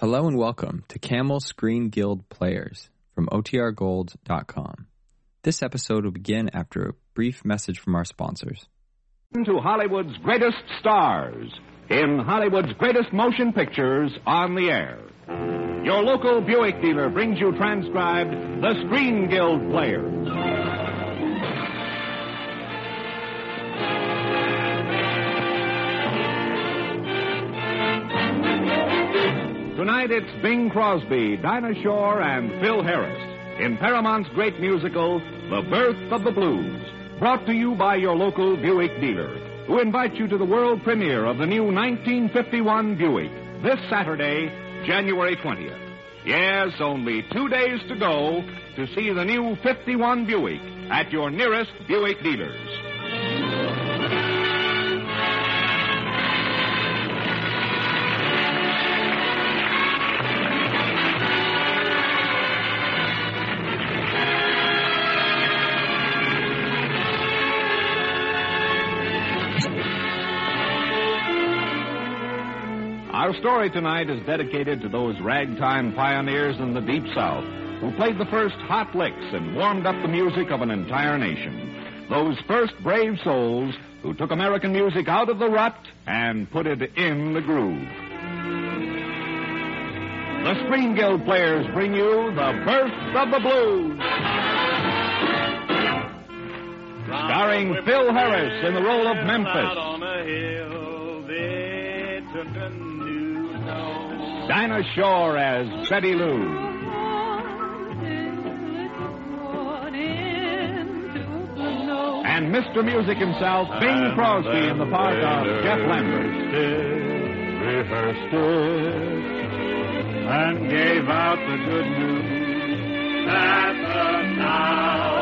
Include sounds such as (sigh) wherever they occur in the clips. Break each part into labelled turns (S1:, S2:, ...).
S1: Hello and welcome to Camel Screen Guild Players from OTRGold.com. This episode will begin after a brief message from our sponsors.
S2: To Hollywood's greatest stars in Hollywood's greatest motion pictures on the air. Your local Buick dealer brings you transcribed the Screen Guild Players. Tonight it's Bing Crosby, Dinah Shore, and Phil Harris in Paramount's great musical, The Birth of the Blues, brought to you by your local Buick dealer, who invites you to the world premiere of the new 1951 Buick this Saturday, January 20th. Yes, only two days to go to see the new 51 Buick at your nearest Buick dealers. Our story tonight is dedicated to those ragtime pioneers in the Deep South who played the first hot licks and warmed up the music of an entire nation. Those first brave souls who took American music out of the rut and put it in the groove. The Screen Guild players bring you The Birth of the Blues. Starring Phil Harris in the role of Memphis. Dinah Shore as Betty Lou. And Mr. Music himself, Bing Crosby, in the part of Jeff Lambert.
S3: rehearsed it, and gave out the good news that the Southland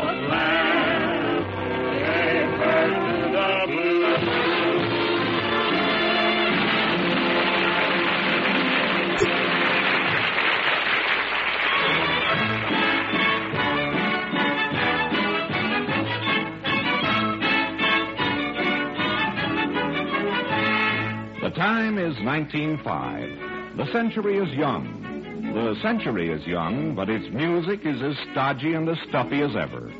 S2: time is 1905. The century is young. The century is young, but its music is as stodgy and as stuffy as ever.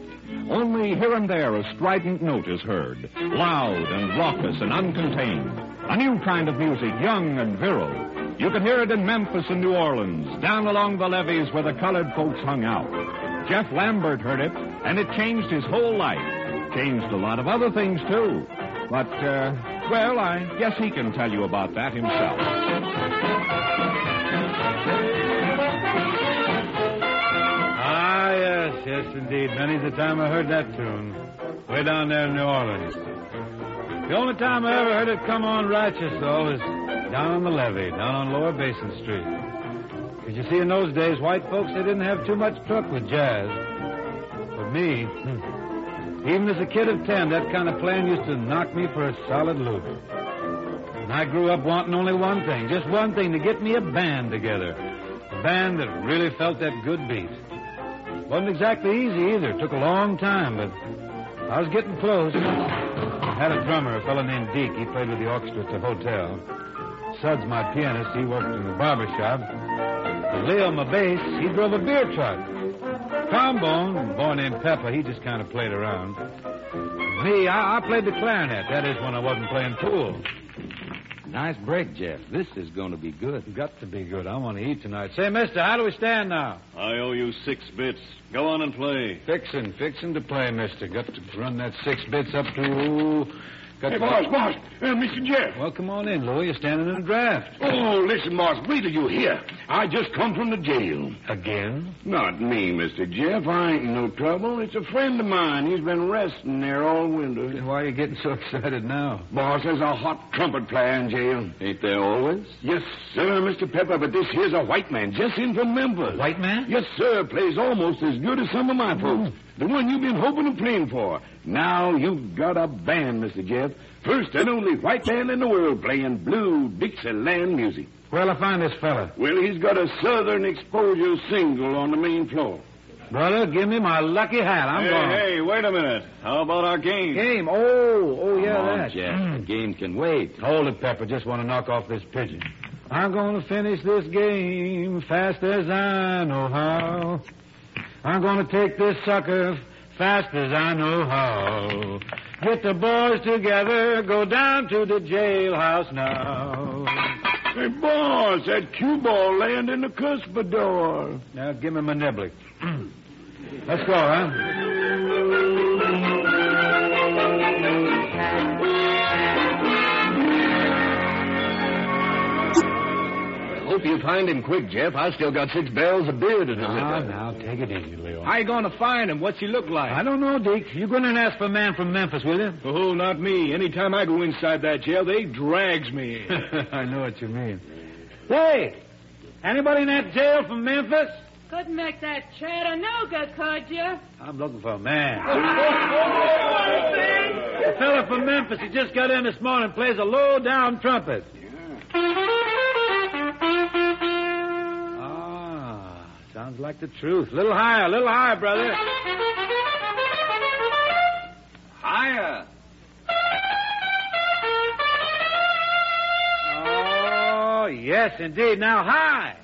S2: Only here and there a strident note is heard, loud and raucous and uncontained. A new kind of music, young and virile. You can hear it in Memphis and New Orleans, down along the levees where the colored folks hung out. Jeff Lambert heard it, and it changed his whole life. Changed a lot of other things, too. But, uh, well, I guess he can tell you about that himself.
S3: Ah, yes, yes, indeed. Many's the time I heard that tune. Way down there in New Orleans. The only time I ever heard it come on righteous, though, is down on the levee, down on Lower Basin Street. Because you see, in those days, white folks, they didn't have too much truck with jazz. But me, hmm, even as a kid of ten, that kind of playing used to knock me for a solid loop. And I grew up wanting only one thing, just one thing, to get me a band together. A band that really felt that good beat. Wasn't exactly easy either. It Took a long time, but I was getting close. Had a drummer, a fellow named Deke. He played with the orchestra at the hotel. Suds, my pianist, he worked in the barber shop. Leo, my bass, he drove a beer truck. Trombone, a boy named Pepper, he just kind of played around. Me, I, I played the clarinet. That is when I wasn't playing pool.
S4: Nice break, Jeff. This is going to be good.
S3: Got to be good. I want to eat tonight. Say, mister, how do we stand now?
S5: I owe you six bits. Go on and play.
S3: Fixin', fixin' to play, mister. Got to run that six bits up to. Got
S6: Hey,
S3: to...
S6: boss, boss, uh, Mr. Jeff.
S3: Well, come on in, Louie. You're standing in a draft.
S6: Oh, listen, boss, wait till you hear. I just come from the jail.
S3: Again?
S6: Not me, Mr. Jeff. I ain't in no trouble. It's a friend of mine. He's been resting there all winter.
S3: Then why are you getting so (laughs) excited now?
S6: Boss, there's a hot trumpet player in jail.
S4: Ain't there always?
S6: Yes, sir, Mr. Pepper, but this here's a white man just in from Memphis.
S3: White man?
S6: Yes, sir. Plays almost as good as some of my folks. The one you've been hoping and praying for. Now you've got a band, Mr. Jeff. First and only white band in the world playing blue Dixieland music.
S3: Where'll I find this fella?
S6: Well, he's got a Southern Exposure single on the main floor.
S3: Brother, give me my lucky hat. I'm
S5: hey,
S3: going.
S5: hey, wait a minute. How about our game?
S3: Game. Oh, oh, yeah,
S4: Come on,
S3: that.
S4: Jeff.
S3: Mm.
S4: The game can wait.
S3: Hold it, Pepper. Just want to knock off this pigeon. I'm gonna finish this game fast as I know how. I'm gonna take this sucker fast as I know how. Get the boys together, go down to the jailhouse now.
S6: Hey, boss, that cue ball land in the cuspidor.
S3: Now give me my niblick. (clears throat) Let's go, huh?
S7: Hope you find him quick, Jeff. I still got six barrels of beer to
S3: Now,
S7: deliver.
S3: Ah, now, take it easy, Leo.
S7: How you going to find him? What's he look like?
S3: I don't know, Deke. You go in and ask for a man from Memphis, will you?
S5: Oh, not me. Anytime I go inside that jail, they drags me. in. (laughs)
S3: I know what you mean. Hey, anybody in that jail from Memphis?
S8: Couldn't make that cheddar no good, could you?
S3: I'm looking for a man. (laughs) A fella from Memphis He just got in this morning plays a low-down trumpet. Sounds like the truth. A little higher, a little higher, brother.
S7: Higher.
S3: Oh, yes, indeed. Now, high.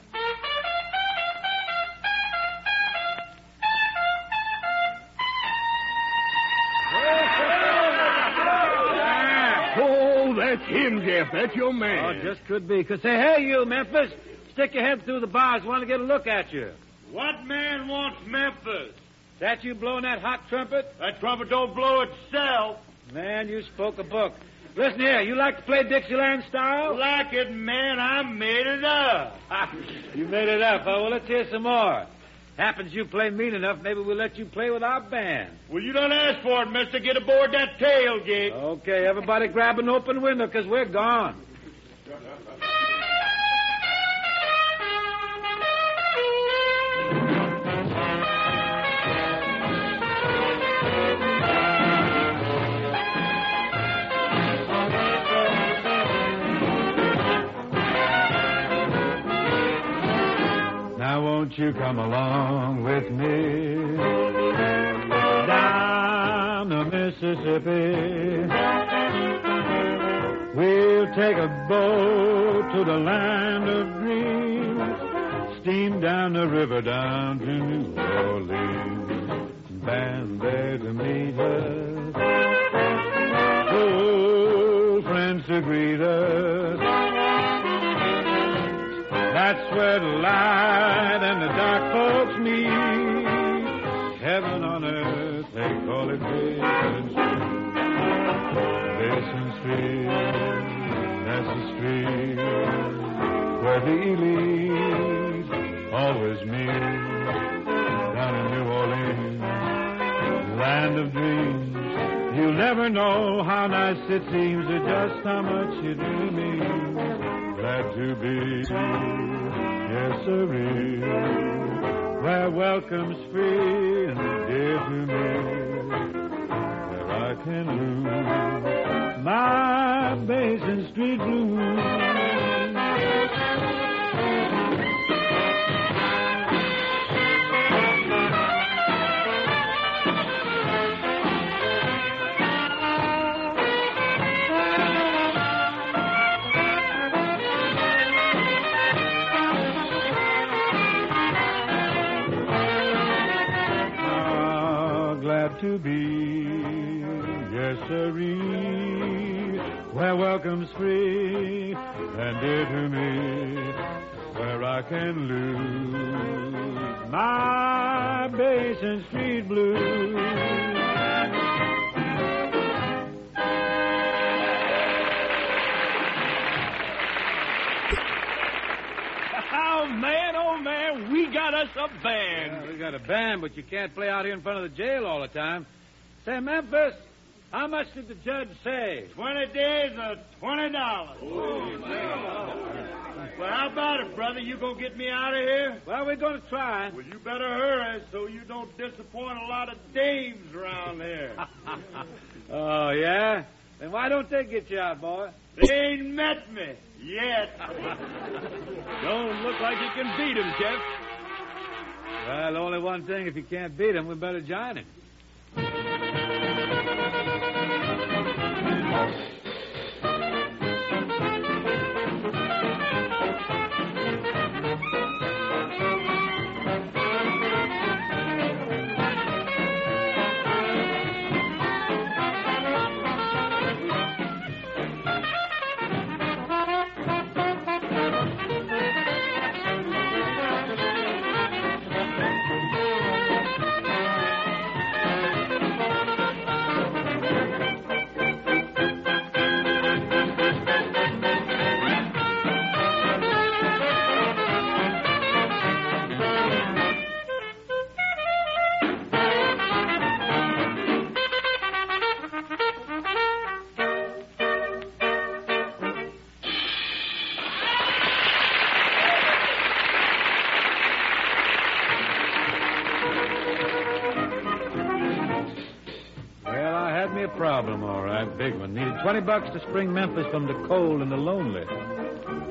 S6: Oh, that's him, Jeff. That's your man.
S3: Oh, just could be. Could say, hey, you, Memphis, stick your head through the bars. Want to get a look at you.
S5: What man wants Memphis?
S3: That you blowing that hot trumpet?
S5: That trumpet don't blow itself.
S3: Man, you spoke a book. Listen here, you like to play Dixieland style?
S5: Like it, man, I made it up.
S3: you made it up, huh? Well, let's hear some more. Happens you play mean enough, maybe we'll let you play with our band.
S5: Well, you don't ask for it, mister. Get aboard that tailgate.
S3: Okay, everybody grab an open window, because we're gone. Won't you come along with me down the Mississippi? We'll take a boat to the land of dreams, steam down the river down to New Orleans, band there to meet us, old friends to greet us. Where the always meet. Down in New Orleans, land of dreams. You'll never know how nice it seems or just how much you do glad to be, yes, sirree, where welcome's free and dear to me, where I can lose my Basin Street blues.
S5: We got a band,
S3: but you can't play out here in front of the jail all the time. Say, Memphis, how much did the judge say?
S5: Twenty days or twenty dollars. Oh, well, how about it, brother? You gonna get me out of here?
S3: Well, we're to try.
S5: Well, you better hurry so you don't disappoint a lot of dames around here. (laughs)
S3: Oh, yeah? Then why don't they get you out, boy?
S5: they ain't met me yet. (laughs)
S7: Don't look like you can beat him, Jeff.
S3: Well, only one thing. If you can't beat him, we better join him. Big one. Needed 20 bucks to spring Memphis from the cold and the lonely.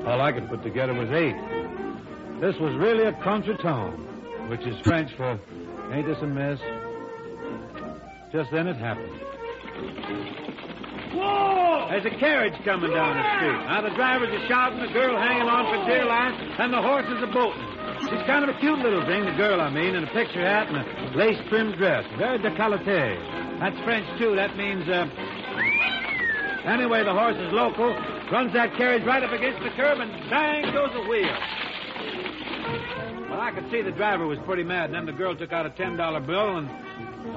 S3: All I could put together was eight. This was really a contretemps, which is French for ain't this a mess? Just then it happened.
S9: Whoa!
S3: There's a carriage coming down the street. Now the drivers are shouting, the girl hanging on for dear life, and the horses are bolting. She's kind of a cute little thing, the girl, I mean, in a picture hat and a lace-trimmed dress. Very décolleté. That's French, too. That means, uh... Anyway, the horse is local, runs that carriage right up against the curb, and bang goes the wheel. Well, I could see the driver was pretty mad, and then the girl took out a $10 bill, and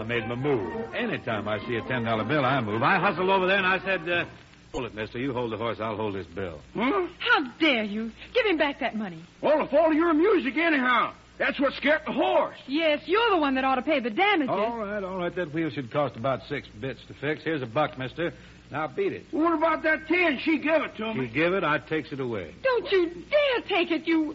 S3: I made my move. Anytime I see a $10 bill, I move. I hustled over there, and I said, uh, Hold it, mister. You hold the horse. I'll hold this bill.
S6: Huh?
S8: How dare you? Give him back that money.
S6: Well, the fault of your music, anyhow. That's what scared the horse.
S8: Yes, you're the one that ought to pay the damages.
S3: All right, all right. That wheel should cost about six bits to fix. Here's a buck, mister. Now beat it.
S6: What about that ten? She gave it to me.
S3: You give it, I takes it away.
S8: Don't you dare take it, you.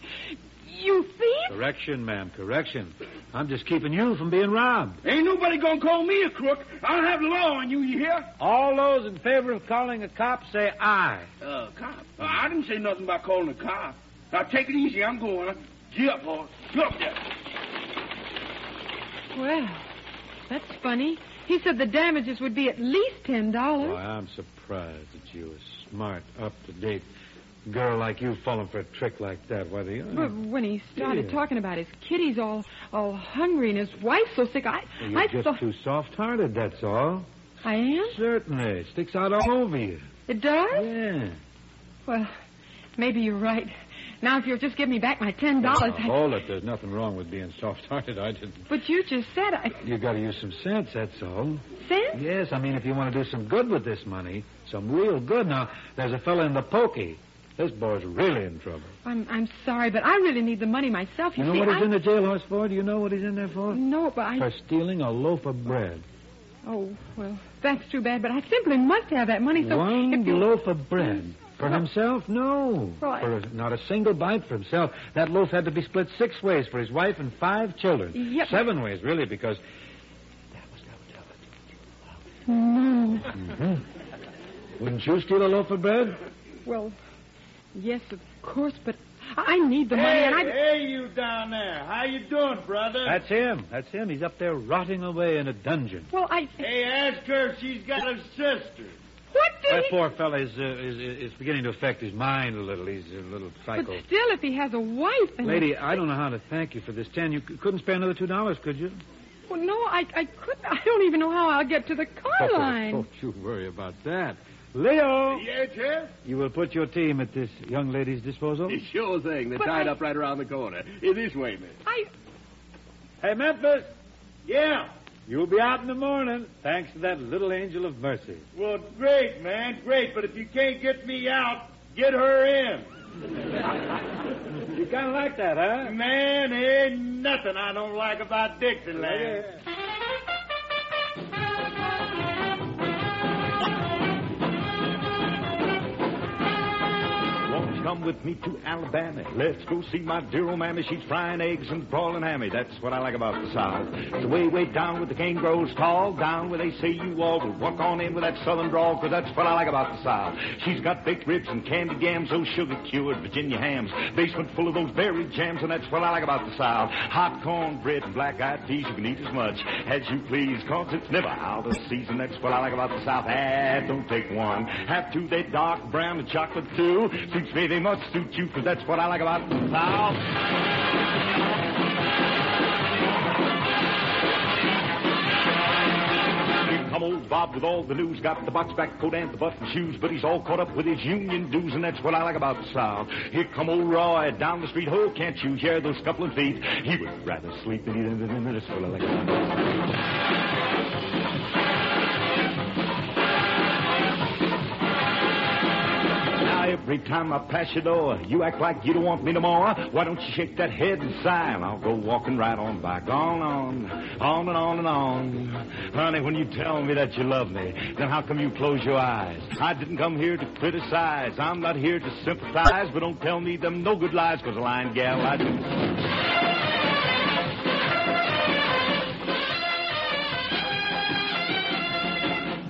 S8: you thief!
S3: Correction, ma'am, correction. I'm just keeping you from being robbed.
S6: Ain't nobody gonna call me a crook. I'll have the law on you, you hear?
S3: All those in favor of calling a cop say aye.
S6: Uh, cop. Uh, I didn't say nothing about calling a cop. Now take it easy. I'm going. Get up, horse. Get up there.
S8: Well, that's funny. He said the damages would be at least ten dollars.
S3: Why, I'm surprised that you, a smart, up-to-date girl like you, falling for a trick like that. Why, the...
S8: Uh, but when he started
S3: Yeah.
S8: talking about his kitties all all hungry and his wife so sick, I
S3: You're
S8: I
S3: just
S8: thought
S3: too soft-hearted, that's all.
S8: I am.
S3: Certainly. It sticks out all over you.
S8: It does.
S3: Yeah.
S8: Well, maybe you're right. Now, if you'll just give me back my ten dollars.
S3: Now, hold it. There's nothing wrong with being soft-hearted. I didn't...
S8: But you just said I
S3: You got to use some sense, that's all.
S8: sense.
S3: Yes, I mean, if you want to do some good with this money, some real good. Now, there's a fellow in the pokey. This boy's really in trouble.
S8: I'm I'm sorry, but I really need the money myself. You,
S3: You know
S8: see,
S3: what he's
S8: I...
S3: in the jailhouse for? Do you know what he's in there for?
S8: No, but I.
S3: For stealing a loaf of bread.
S8: Oh well, that's too bad. But I simply must have that money. So
S3: One
S8: if you...
S3: loaf of bread. For himself? No.
S8: Well, I-
S3: For a, not a single bite for himself. That loaf had to be split six ways for his wife and five children.
S8: Yep.
S3: Seven ways, really, because
S8: No. Mm-hmm. Mm-hmm.
S3: wouldn't you steal a loaf of bread?
S8: Well, yes, of course, but I I need the money,
S9: Hey,
S8: and I.
S9: hey, you down there. How you doing, brother?
S3: That's him. That's him. He's up there rotting away in a dungeon.
S8: Well, I.
S9: Hey, ask her if she's got a sister.
S8: What
S3: That
S8: he?
S3: poor fellow is, uh, is is beginning to affect his mind a little. He's a little
S8: But
S3: psycho.
S8: still, if he has a wife and.
S3: Lady, I don't know how to thank you for this ten. You c- couldn't spare another two dollars, could you?
S8: Well, no, I I couldn't. I don't even know how I'll get to the car line.
S3: Don't you worry about that. Leo,
S6: Yeah, Jeff?
S3: you will put your team at this young lady's disposal.
S6: Sure thing. They're
S8: But
S6: tied
S8: I-
S6: up right around the corner. In this way, miss.
S8: I.
S3: Hey, Memphis,
S9: Yeah.
S3: You'll be out in the morning, thanks to that little angel of mercy.
S9: Well, great, man, great. But if you can't get me out, get her in.
S3: You kind of like that, huh?
S9: Man, ain't nothing I don't like about Dixieland.
S10: Won't come with me to Alabama? Let's go see my dear old mammy. She's frying eggs and broiling hammy. That's what I like about the South. It's way, way down where the cane grows tall, down where they say you all will walk on in with that southern drawl, 'cause that's what I like about the South. She's got baked ribs and candy yams, those sugar-cured Virginia hams, basement full of those berry jams, and that's what I like about the South. Hot cornbread and black-eyed peas, you can eat as much as you please, 'cause it's never out of season. That's what I like about the South. Ah, don't take one. Have two, they dark brown and chocolate too. Suits they must suit you, 'cause that's what I like about the South. Come old Bob with all the news, got the box back coat and the button shoes, but he's all caught up with his union dues, and that's what I like about the South. Here come old Roy down the street, oh, can't you hear those scuffling feet? He would rather sleep than eat, and that's what I like every time I pass your door, you act like you don't want me no more. Why don't you shake that head and sigh, and I'll go walking right on by. Gone on, on and on and on. Honey, when you tell me that you love me, then how come you close your eyes? I didn't come here to criticize. I'm not here to sympathize, but don't tell me them no good lies, 'cause a lying gal I do.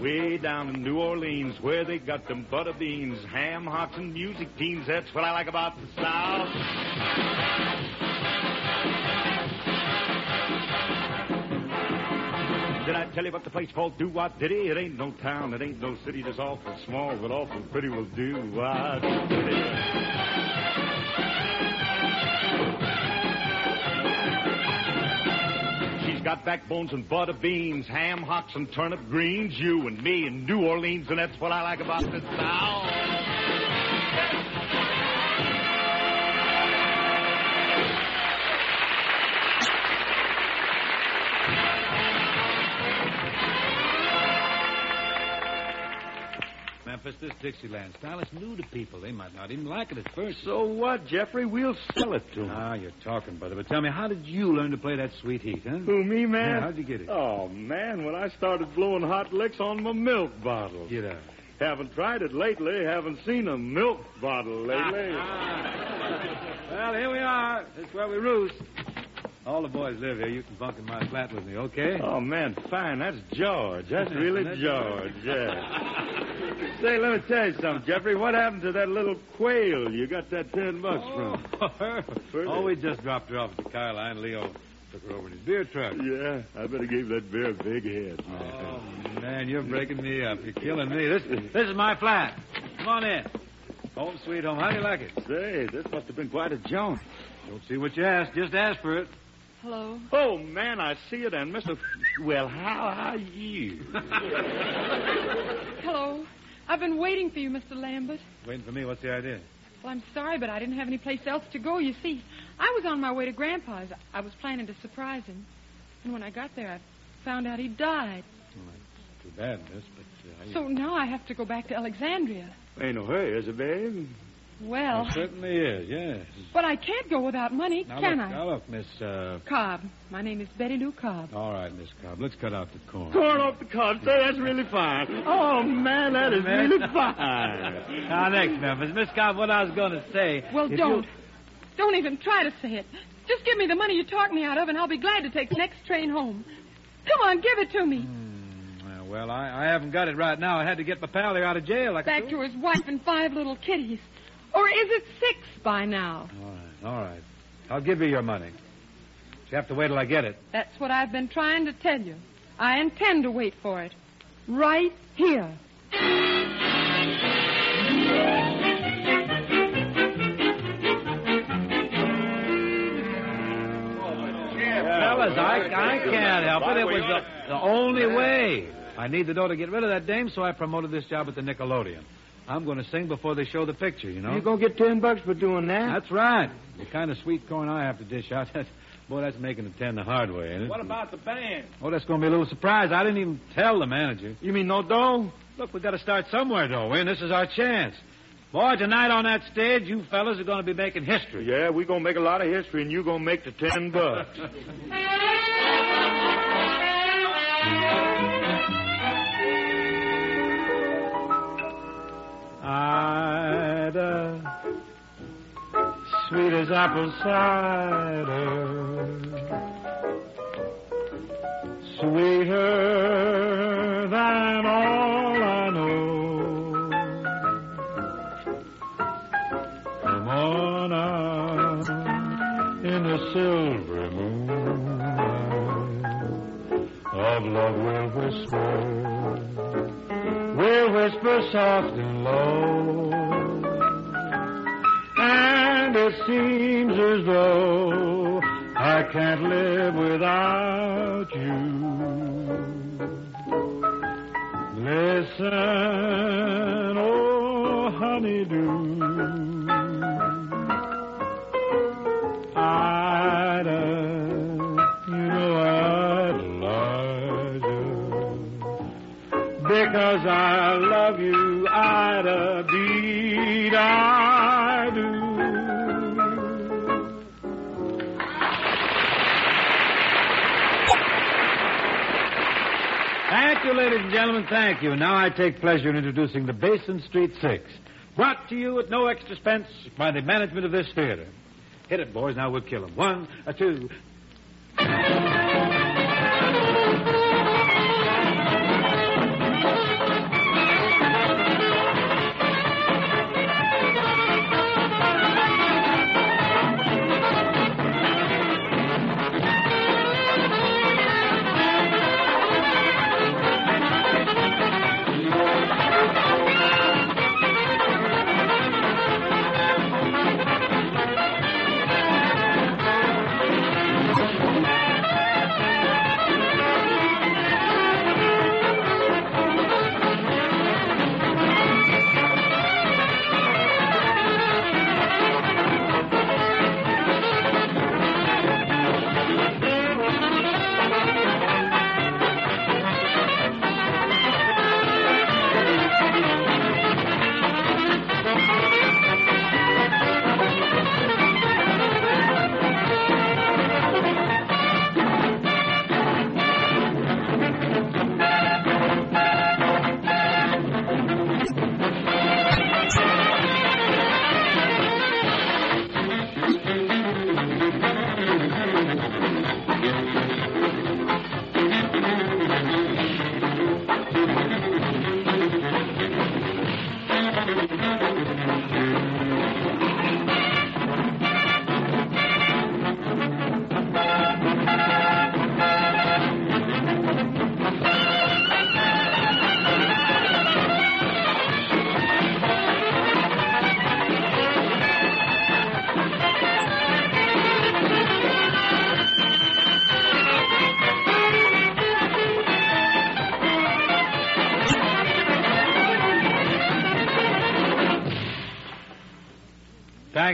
S10: Way down in New Orleans, where they got them butter beans, ham hocks, and music teams. That's what I like about the South. Did I tell you about the place called Do What Diddy? It ain't no town, it ain't no city, just awful small, but awful pretty will do what got backbones and butter beans, ham hocks and turnip greens. You and me in New Orleans, and that's what I like about this South.
S3: Memphis, this Dixieland style is new to people. They might not even like it at first.
S10: So what, Jeffrey? We'll sell it to them.
S3: Ah, you're talking, brother. But tell me, how did you learn to play that sweet heat, huh?
S10: Who, me, man?
S3: Yeah, how'd you get it?
S10: Oh, man, when I started blowing hot licks on my milk bottle.
S3: Get out.
S10: Haven't tried it lately. Haven't seen a milk bottle lately.
S3: Well, here we are. This is where we roost. All the boys live here. You can bunk in my flat with me, okay?
S10: oh, man, fine. That's George. That's (laughs) really
S3: That's
S10: George, yeah. (laughs) Say, let me tell you something, Jeffrey. What happened to that little quail you got that ten bucks from?
S3: Oh, (laughs) oh, we just dropped her off at the Caroline. Leo took her over in his beer truck.
S10: Yeah, I better give that bear a big head.
S3: Oh, man, you're breaking me up. You're killing me. This, this is my flat. Come on in. Home sweet home. How do you like it?
S10: Say, this must have been quite a jaunt.
S3: Don't see what you ask. Just ask for it.
S8: Hello.
S10: Oh, man, I see it, and Mr. Well, how are you? (laughs)
S8: Hello. I've been waiting for you, Mr. Lambert.
S3: Waiting for me. What's the idea?
S8: Well, I'm sorry, but I didn't have any place else to go. You see, I was on my way to Grandpa's. I was planning to surprise him. And when I got there, I found out he died.
S3: Too bad, miss, but... Uh, you-
S8: So now I have to go back to Alexandria.
S10: Ain't no hurry, is it, babe?
S8: Well,
S3: It certainly is, yes.
S8: but I can't go without money,
S3: Now,
S8: can
S3: look,
S8: I?
S3: now, look, Miss, uh...
S8: Cobb. My name is Betty Lou Cobb.
S3: All right, Miss Cobb. Let's cut out the corn.
S10: Corn off the cob. Say, that's really fine. Oh, man, that is really fine. (laughs)
S3: Now, next, Memphis. Miss Cobb, what I was going to say...
S8: Well, don't.
S3: you-
S8: Don't even try to say it. Just give me the money you talked me out of, and I'll be glad to take the next train home. Come on, give it to me.
S3: Uh, well, I, I haven't got it right now. I had to get my pal here out of jail. Like I
S8: Back to his wife and five little kitties. Or is it six by now?
S3: All right, all right. I'll give you your money. But You have to wait till I get it.
S8: That's what I've been trying to tell you. I intend to wait for it. Right here.
S3: Fellas, I, I can't help it. It was the, the only way. I need the dough to get rid of that dame, so I promoted this job at the Nickelodeon. I'm going to sing before they show the picture, you know?
S10: You gonna get ten bucks for doing that?
S3: That's right. The kind of sweet corn I have to dish out, (laughs) that, boy, that's making a ten the hard way, ain't it?
S7: What about the band?
S3: Oh, that's going to be a little surprise. I didn't even tell the manager.
S10: You mean no dough?
S3: Look, we've got to start somewhere, though, and this is our chance. Boy, tonight on that stage, you fellas are going to be making history.
S10: Yeah, we're gonna make a lot of history, and you gonna make the ten bucks. (laughs)
S3: Ida, uh, sweet as apple cider, sweeter than all I know. Come on out in the silvery moonlight of love will whisper will whisper soft and low. Seems as though I can't live without ladies and gentlemen, thank you. Now I take pleasure in introducing the Basin Street Six, brought to you at no extra expense by the management of this theater. Hit it, boys. Now we'll kill them. One, a two.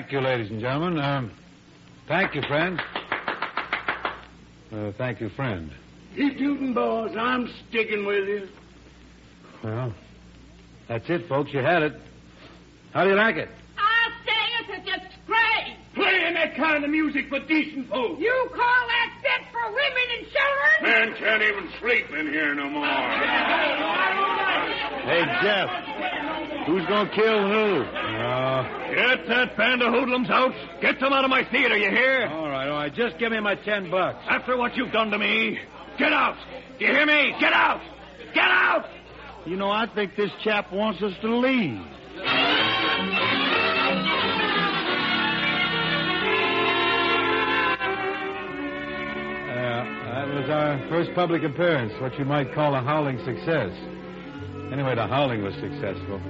S3: Thank you, ladies and gentlemen. Um, thank you, friend. Uh, thank you, friend.
S6: Keep tooting, boys. I'm sticking with you.
S3: Well, that's it, folks. You had it. How do you like it?
S11: I'll say it's just great.
S6: Playing that kind of music for decent folks.
S11: You call that fit for women and children?
S6: Man can't even sleep in here no more. (laughs)
S3: Hey, Jeff. Who's gonna kill who?
S7: Get that band of hoodlums out. Get them out of my theater, you hear?
S3: all right, all right. Just give me my ten bucks.
S7: After what you've done to me, get out. Do you hear me? Get out. Get out.
S3: You know, I think this chap wants us to leave. Uh, that was our first public appearance, what you might call a howling success. Anyway, the howling was successful.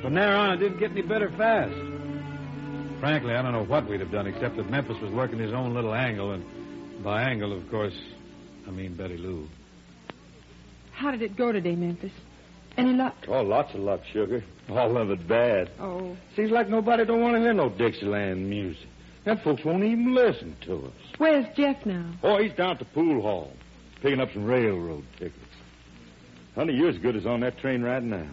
S3: But from there on, it didn't get any better fast. Frankly, I don't know what we'd have done except that Memphis was working his own little angle, and by angle, of course, I mean Betty Lou.
S8: How did it go today, Memphis? Any luck?
S10: Oh, lots of luck, sugar. All of it bad.
S8: Oh,
S10: Seems like nobody don't want to hear no Dixieland music. That folks won't even listen to us.
S8: where's Jeff now?
S10: Oh, he's down at the pool hall, picking up some railroad tickets. Honey, you're as good as on that train right now.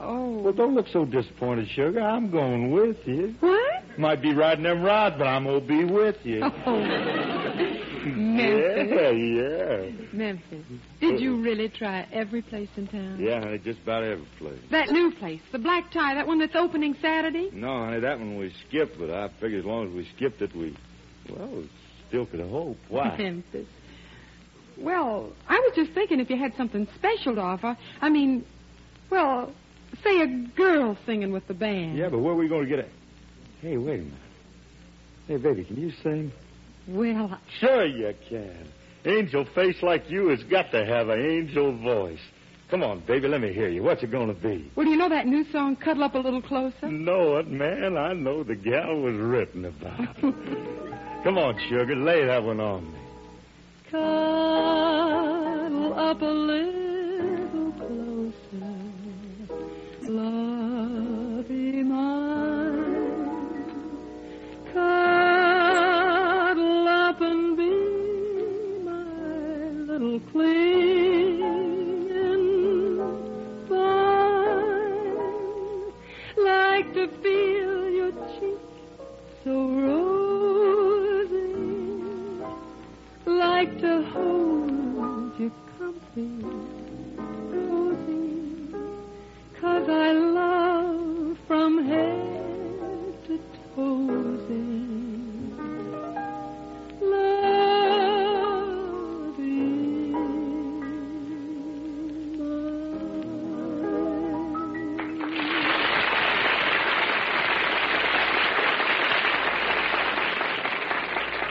S8: Oh.
S10: Well, don't look so disappointed, sugar. I'm going with you.
S8: What?
S10: Might be riding them rods, but I'm gonna be with you.
S8: Oh. (laughs) Memphis.
S10: Yeah, yeah.
S8: Memphis. Did you really try every place in town?
S10: Yeah, honey, just about every place.
S8: That new place, the Black Tie, that one that's opening Saturday?
S10: No, honey, that one we skipped, but I figured as long as we skipped it, we, well, we still could hope. Why?
S8: Memphis. Well, I was just thinking if you had something special to offer. I mean, well, say a girl singing with the band.
S10: yeah, but where are we going to get it? Hey, wait a minute. Hey, baby, can you sing?
S8: Well,
S10: Sure you can. Angel face like you has got to have an angel voice. Come on, baby, let me hear you. What's it going to be?
S8: well, do you know that new song, Cuddle Up a Little Closer?
S10: Know it, man. I know the gal was written about. (laughs) Come on, sugar, lay that one on me.
S8: Cuddle up a little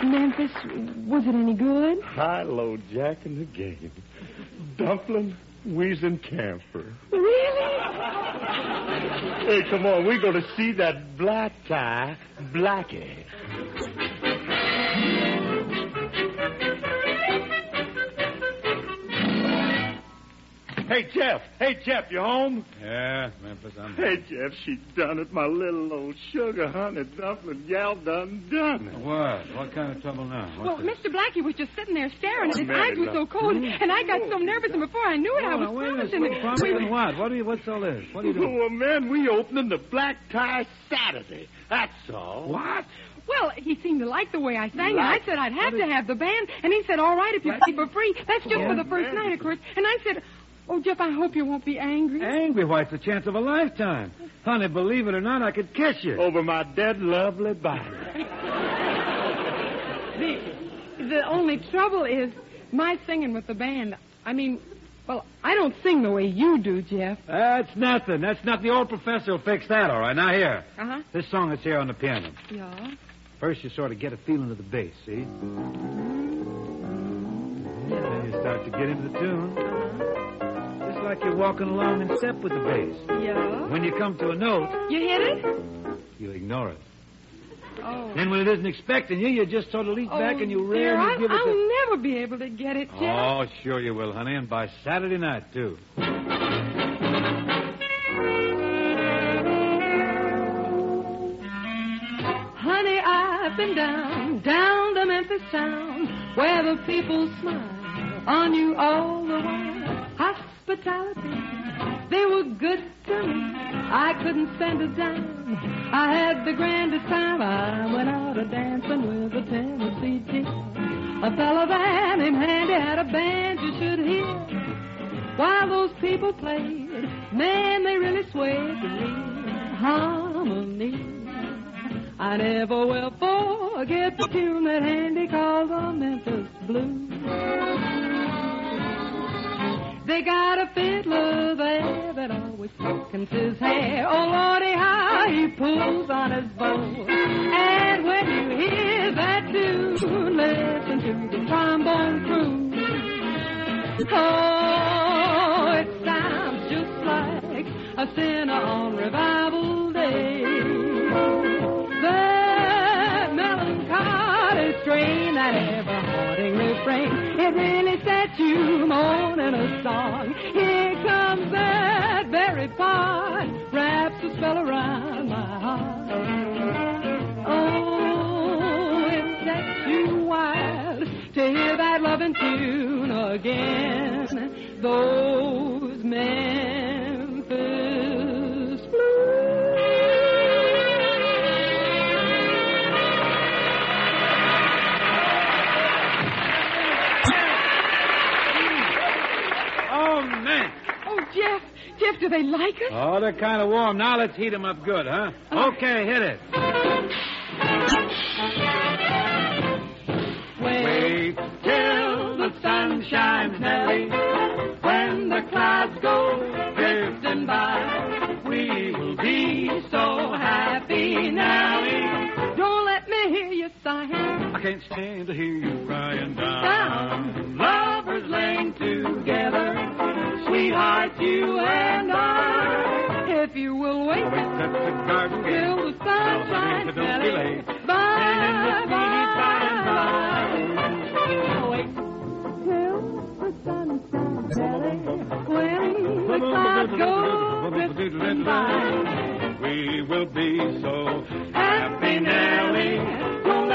S8: Memphis, was it any good?
S10: High low jack in the game. Dumpling, wheezing camphor.
S8: Really?
S10: Hey, come on, we're going to see that black tie, Blackie. Hey, Jeff. Hey, Jeff, you home?
S3: Yeah, Memphis, I'm.
S10: Hey, Jeff, she done it. My little old sugar honey dumpling gal done done it.
S3: What? What kind of trouble now?
S8: Well,
S3: What's
S8: Mr. Blackie was just sitting there staring, and his
S10: Mary,
S8: eyes were so
S10: look.
S8: cold, and I got so nervous, and before I knew it, I
S3: Oh,
S8: was
S3: wait
S8: promising.
S3: Wait, promising what? What are you? What's all this? What are you doing?
S10: Well, man, we opening the black tie Saturday. That's all.
S3: What?
S8: Well, he seemed to like the way I sang, and I said I'd have to have the band, and he said, all right, if you keep for free. That's just for the first night, of course. And I said, oh, Jeff, I hope you won't be angry.
S3: Angry? Why, it's the chance of a lifetime. Honey, believe it or not, I could kiss you.
S10: Over my dead lovely body. (laughs)
S8: The, the only trouble is my singing with the band. I mean, well, I don't sing the way you do, Jeff.
S3: That's nothing. That's not the old professor will fix that, all right. Now, here.
S8: Uh-huh.
S3: This song is here on the piano.
S8: Yeah.
S3: First, you sort of get a feeling of the bass, see? Then you start to get into the tune. Just like you're walking along in step with the bass.
S8: Yeah?
S3: When you come to a note,
S8: You hit it?
S3: you ignore it.
S8: Oh.
S3: Then when it isn't expecting you, you just sort of
S8: leap
S3: back oh, and you rarely
S8: I,
S3: give it
S8: I'll never be able to get it,
S3: Oh, sure you will, honey, and by Saturday night, too.
S8: Honey, I've been down, down the Memphis town, where the people smile on you all the while. Hospitality, they were good to me. I couldn't spend a dime. I had the grandest time. I went out a dancing with a Tennessee G. A fella there named Handy had a band you should hear. While those people played, man, they really swayed to me. Harmony. I never will forget the tune that Handy called the Memphis Blues. They got a fiddler there that always sickens his hair. Oh, Lordy, how he pulls on his bow. And when you hear that tune, listen to the trombone crew. Oh, it sounds just like a sinner on revival song. Here comes that very part, wraps a spell around my heart. Oh, it sets you wild to hear that loving tune again. Those Memphis do they like us?
S3: Oh, they're kind of warm. Now let's heat them up good, huh? Okay, hit it.
S8: Wait till the sun shines, Nellie. When the clouds go drifting by, we will be so happy, Nellie. Don't let me hear you sighing.
S3: I can't stand to hear you crying down.
S8: Down, together, sweetheart, you and I. If you will wait
S3: Wait, that's the garden
S8: till the sun shines,
S3: Don't delay.
S8: Bye, bye, bye. Wait till the sun shines, Nellie. When the clouds go drifting by.
S3: We will be so
S8: Happy Nellie,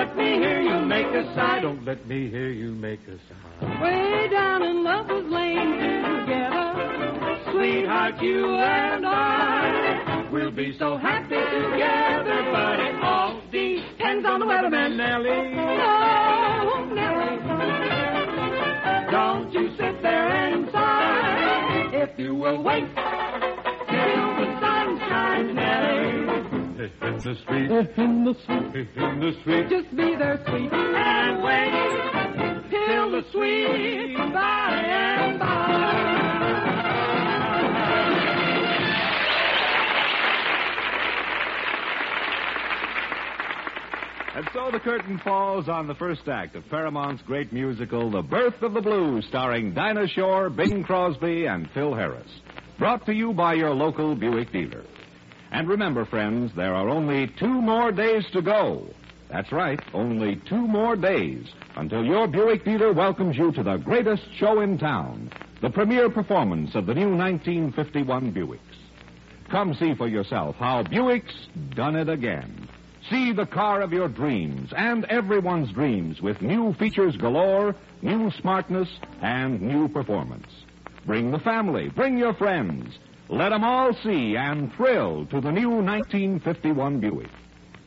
S8: let me hear you make a sigh.
S3: Don't let me hear you make a sound.
S8: Way down in Lovers Lane together, sweetheart, you and I. We'll be so happy together, but it all depends on the weatherman.
S3: Nellie.
S8: Oh, Nellie, don't you sit there and sigh. If you will wait
S3: the street.
S8: In the sweet,
S3: In the street.
S8: just be there, sweet, and wait till the sweet by and by.
S2: And so the curtain falls on the first act of Paramount's great musical, The Birth of the Blues, starring Dinah Shore, Bing Crosby, and Phil Harris. Brought to you by your local Buick dealer. And remember, friends, there are only two more days to go. That's right, only two more days until your Buick dealer welcomes you to the greatest show in town, the premiere performance of the new 1951 Buicks. Come see for yourself how Buick's done it again. See the car of your dreams and everyone's dreams with new features galore, new smartness, and new performance. Bring the family, bring your friends. Let them all see and thrill to the new 1951 Buick.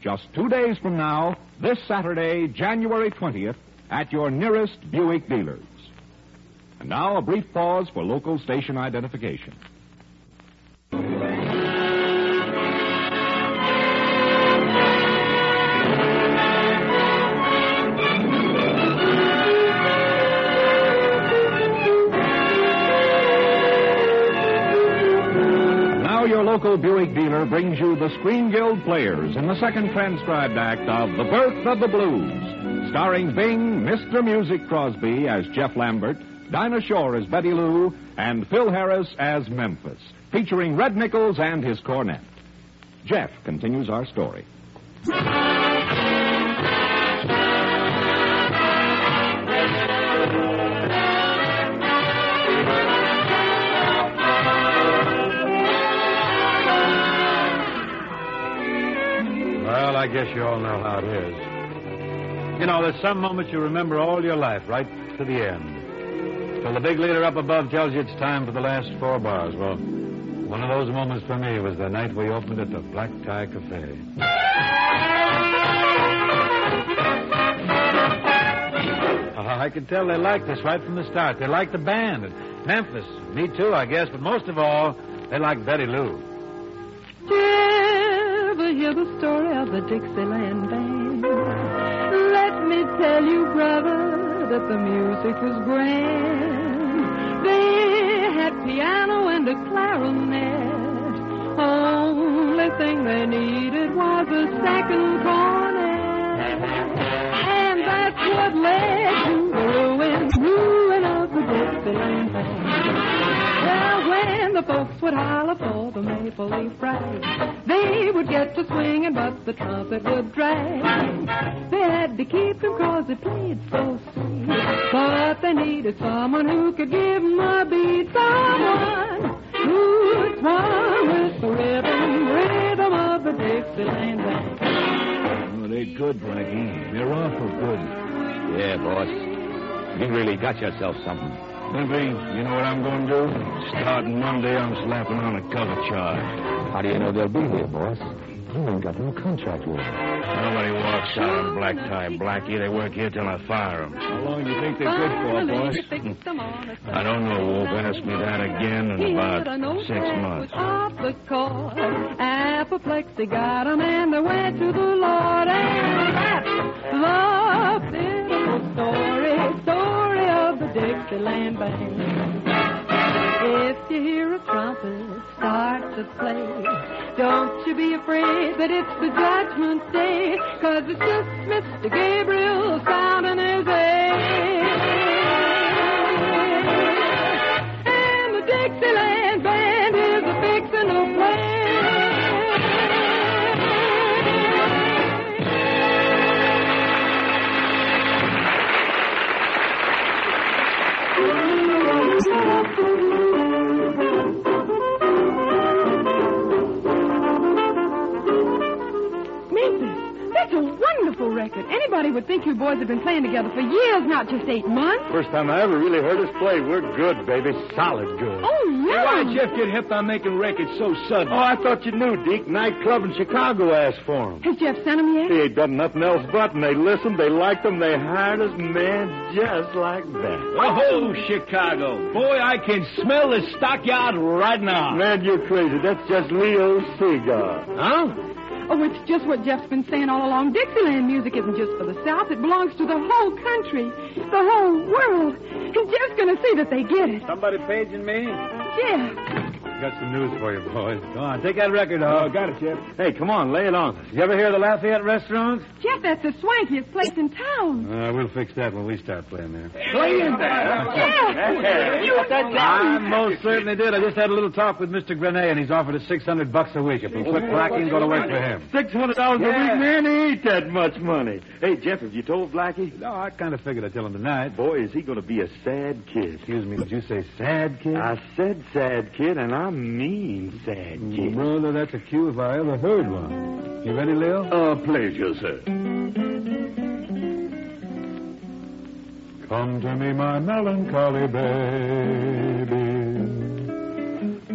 S2: Just two days from now, this Saturday, January 20th, at your nearest Buick dealers. And now a brief pause for local station identification. Local Buick dealer brings you the Screen Guild Players in the second transcribed act of The Birth of the Blues, starring Bing, Mr. Music Crosby as Jeff Lambert, Dinah Shore as Betty Lou, and Phil Harris as Memphis, featuring Red Nichols and his cornet. Jeff continues our story.
S3: I guess you all know how it is. You know, there's some moments you remember all your life, right to the end. Till the big leader up above tells you it's time for the last four bars. Well, one of those moments for me was the night we opened at the Black Tie Cafe. Uh, I could tell they liked us right from the start. They liked the band. And Memphis, me too, I guess, but most of all, they liked Betty Lou.
S8: Ever hear the story of the Dixieland Band? Let me tell you, brother, that the music was grand. They had piano and a clarinet. Only thing they needed was a second cornet. And that's what led to the ruin, ruin of the Dixieland Band. When the folks would holler for the maple leaf rag, they would get to swinging, but the trumpet would drag. They had to keep him cause it played so sweet. But they needed someone who could give 'em a beat. Someone who'd swung with the rhythm, rhythm of the Dixieland band.
S6: Oh, they're good, Blackie. They're awful good.
S4: Yeah, boss. You really got yourself something.
S6: Limpy, you know what I'm going to do? Starting Monday, I'm slapping on a cover charge.
S4: How do you know they'll be here, boss? You ain't got no contract with them.
S6: Nobody walks out on black tie, Blackie. They work here till I fire 'em. How long do you think they're good for,
S8: Finally,
S6: boss?
S8: you fixed them on a
S6: I don't know, Wolf. Ask me that again in
S8: He
S6: about
S8: had a note
S6: six
S8: that
S6: months.
S8: was off the chord. Apoplexy got 'em and they went to the Lord. And that's the pitiful story, story of the Dixieland Band. If you hear a trumpet start to play, don't you be afraid that it's the judgment day, cause it's just Mr. Gabriel sounding his A. Thank you. Record. Anybody would think you boys have been playing together for years, not just eight months.
S10: First time I ever really heard us play. We're good, baby. Solid good.
S8: Oh, yeah.
S10: Why did Jeff get hip on making records so sudden? Oh, I thought you knew, Deke. Nightclub in Chicago asked for for 'em.
S8: Has Jeff sent him yet?
S10: He ain't done nothing else but, and they listened, they liked them, they hired us, man, just like that.
S7: Oh, Chicago. Boy, I can smell the stockyard right now.
S10: Man, you're crazy. That's just Leo's cigar.
S7: Huh?
S8: Oh, it's just what Jeff's been saying all along. Dixieland music isn't just for the South. It belongs to the whole country, the whole world. And Jeff's going to see that they get it.
S3: Somebody paging me?
S8: Jeff.
S3: Got some news for you, boys. Go on, take that record off.
S10: Oh, got it, Jeff. Hey, come on, lay it on.
S3: You ever hear of the Lafayette restaurant?
S8: Jeff, that's the swankiest place in town.
S3: Uh, we'll fix that when we start playing there.
S10: Playing there?
S8: Jeff! You
S3: I most certainly did. I just had a little talk with Mr. Grenet, and he's offered us 600 bucks a week if we'll quit Blackie and go to work for him.
S10: Six hundred dollars a week, man. He ain't that much money. Hey, Jeff, have you told Blackie?
S3: No, I kind of figured I'd tell him tonight.
S10: Boy, is he going to be a sad kid.
S3: Excuse me, did you say sad kid?
S10: I said sad kid, and I mean sad kid.
S3: Brother, that's a cue if I ever heard one. You ready, Lil?
S6: A pleasure, sir.
S3: Come to me, my melancholy baby.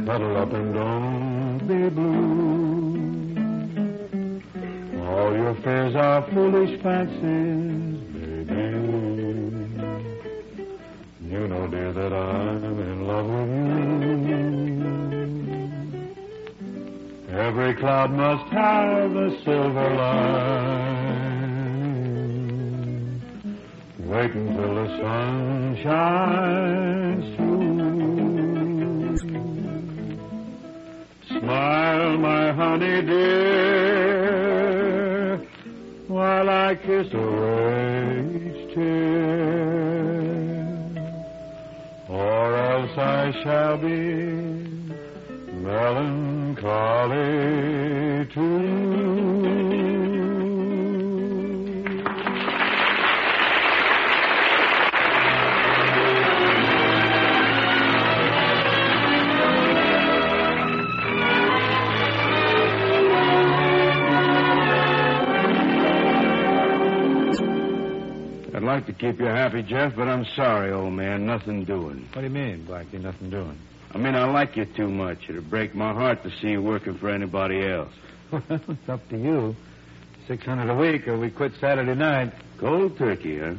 S3: Cuddle up and don't be blue. All your fears are foolish fancies, baby. You know, dear, that I'm in love with you. Every cloud must have a silver lining. Wait until the sun shines through. Smile, my honey dear, while I kiss away each tear. Or else I shall be melancholy too.
S6: I'd like to keep you happy, Jeff, but I'm sorry, old man. Nothing doing.
S3: What do you mean, Blackie? Nothing doing.
S6: I mean, I like you too much. It'd break my heart to see you working for anybody else. (laughs)
S3: Well, it's up to you. Six hundred a week, or we quit Saturday night.
S6: Cold turkey, huh?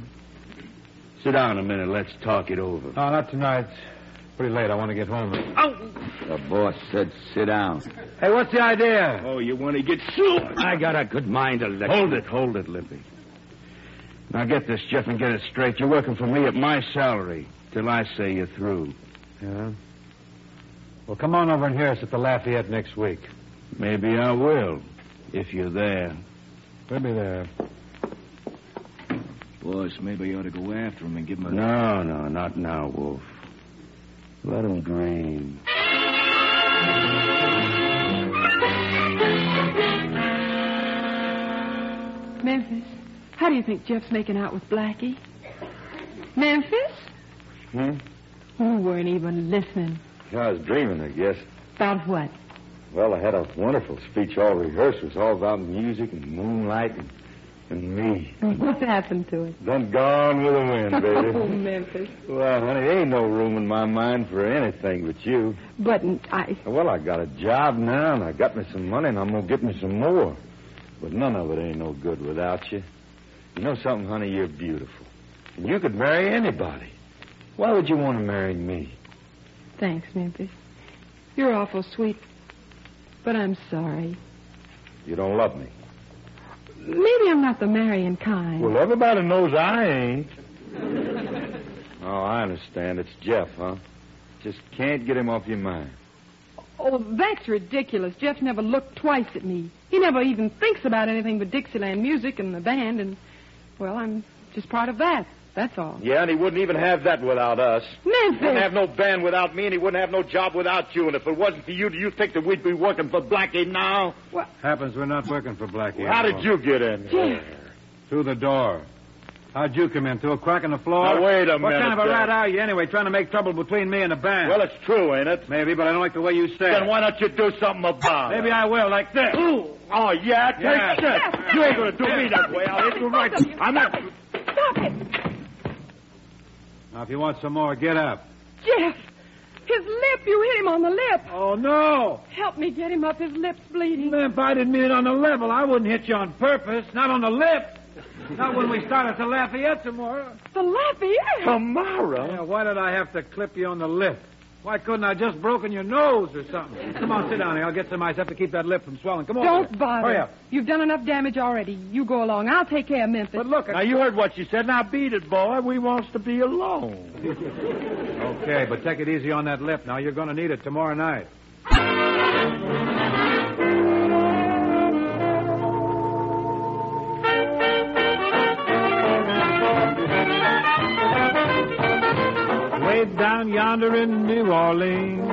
S6: Sit down a minute. Let's talk it over.
S3: No, not tonight. It's pretty late. I want to get home. Oh!
S4: The boss said sit down.
S3: Hey, what's the idea?
S6: Oh, you want to get sued?
S4: I got a good mind to let
S6: Hold it, hold it, Lippy. Now get this, Jeff, and get it straight. You're working for me at my salary till I say you're through.
S3: Yeah. Well, come on over and hear us at the Lafayette next week.
S6: Maybe I will, if you're there.
S3: We'll be there.
S4: Boss, maybe you ought to go after him and give him a...
S6: No, no, not now, Wolf. Let him dream.
S8: Memphis, how do you think Jeff's making out with Blackie? Memphis?
S6: Hmm?
S8: You weren't even listening.
S10: I was dreaming, I guess.
S8: About what?
S10: Well, I had a wonderful speech all rehearsed. It was all about music and moonlight and, and me. (laughs)
S8: What happened to it?
S10: Done gone with the wind, baby. (laughs) Oh.
S8: Memphis.
S10: well, honey, there ain't no room in my mind for anything but you.
S8: But I.
S10: Well, I got a job now, and I got me some money, and I'm gonna get me some more. But none of it ain't no good without you. You know something, honey? You're beautiful. And you could marry anybody. Why would you want to marry me?
S8: Thanks, Memphis. You're awful sweet. But I'm sorry.
S10: You don't love me.
S8: Maybe I'm not the marrying kind.
S10: Well, everybody knows I ain't. oh, I understand. It's Jeff, huh? Just can't get him off your mind.
S8: Oh, that's ridiculous. Jeff never looked twice at me. He never even thinks about anything but Dixieland music and the band, and, well, I'm just part of that. That's all.
S10: Yeah, and he wouldn't even have that without us.
S8: Memphis!
S10: He wouldn't have no band without me, and he wouldn't have no job without you. And if it wasn't for you, do you think that we'd be working for Blackie now? What?
S3: Happens we're not working for Blackie.
S10: How did you get in here?
S3: Through the door. How'd you come in? Through a crack in the floor?
S10: Now, wait a
S3: what
S10: minute
S3: kind of a rat are you anyway, trying to make trouble between me and the band?
S10: Well, it's true, ain't it?
S3: Maybe, but I don't like the way you say it.
S10: Then
S3: it.
S10: why don't you do something about it?
S3: Maybe I will, like this.
S10: Ooh. Oh, yeah? Take
S3: Yeah.
S10: this. You ain't going to do me that way. I'll hit you right. I'm not.
S8: Stop it!
S3: Now, if you want some more, get up.
S8: Jeff! His lip! You hit him on the lip!
S3: Oh, no!
S8: Help me get him up. His lip's bleeding.
S3: If I didn't mean it on the level, I wouldn't hit you on purpose. Not on the lip. Not when we start at the Lafayette tomorrow.
S8: The Lafayette!
S10: Tomorrow?
S3: Yeah, why did I have to clip you on the lip? Why couldn't I just broken your nose or something? Come on, sit down here. I'll get some ice. have to keep that lip from swelling. Come on.
S8: Don't bother.
S3: Hurry up.
S8: You've done enough damage already. You go along. I'll take care of Memphis.
S3: But look,
S10: Now, you heard what she said. Now, beat it, boy. We wants to be alone. (laughs)
S3: Okay, but take it easy on that lip. Now you're going to need it tomorrow night. Down yonder in New Orleans,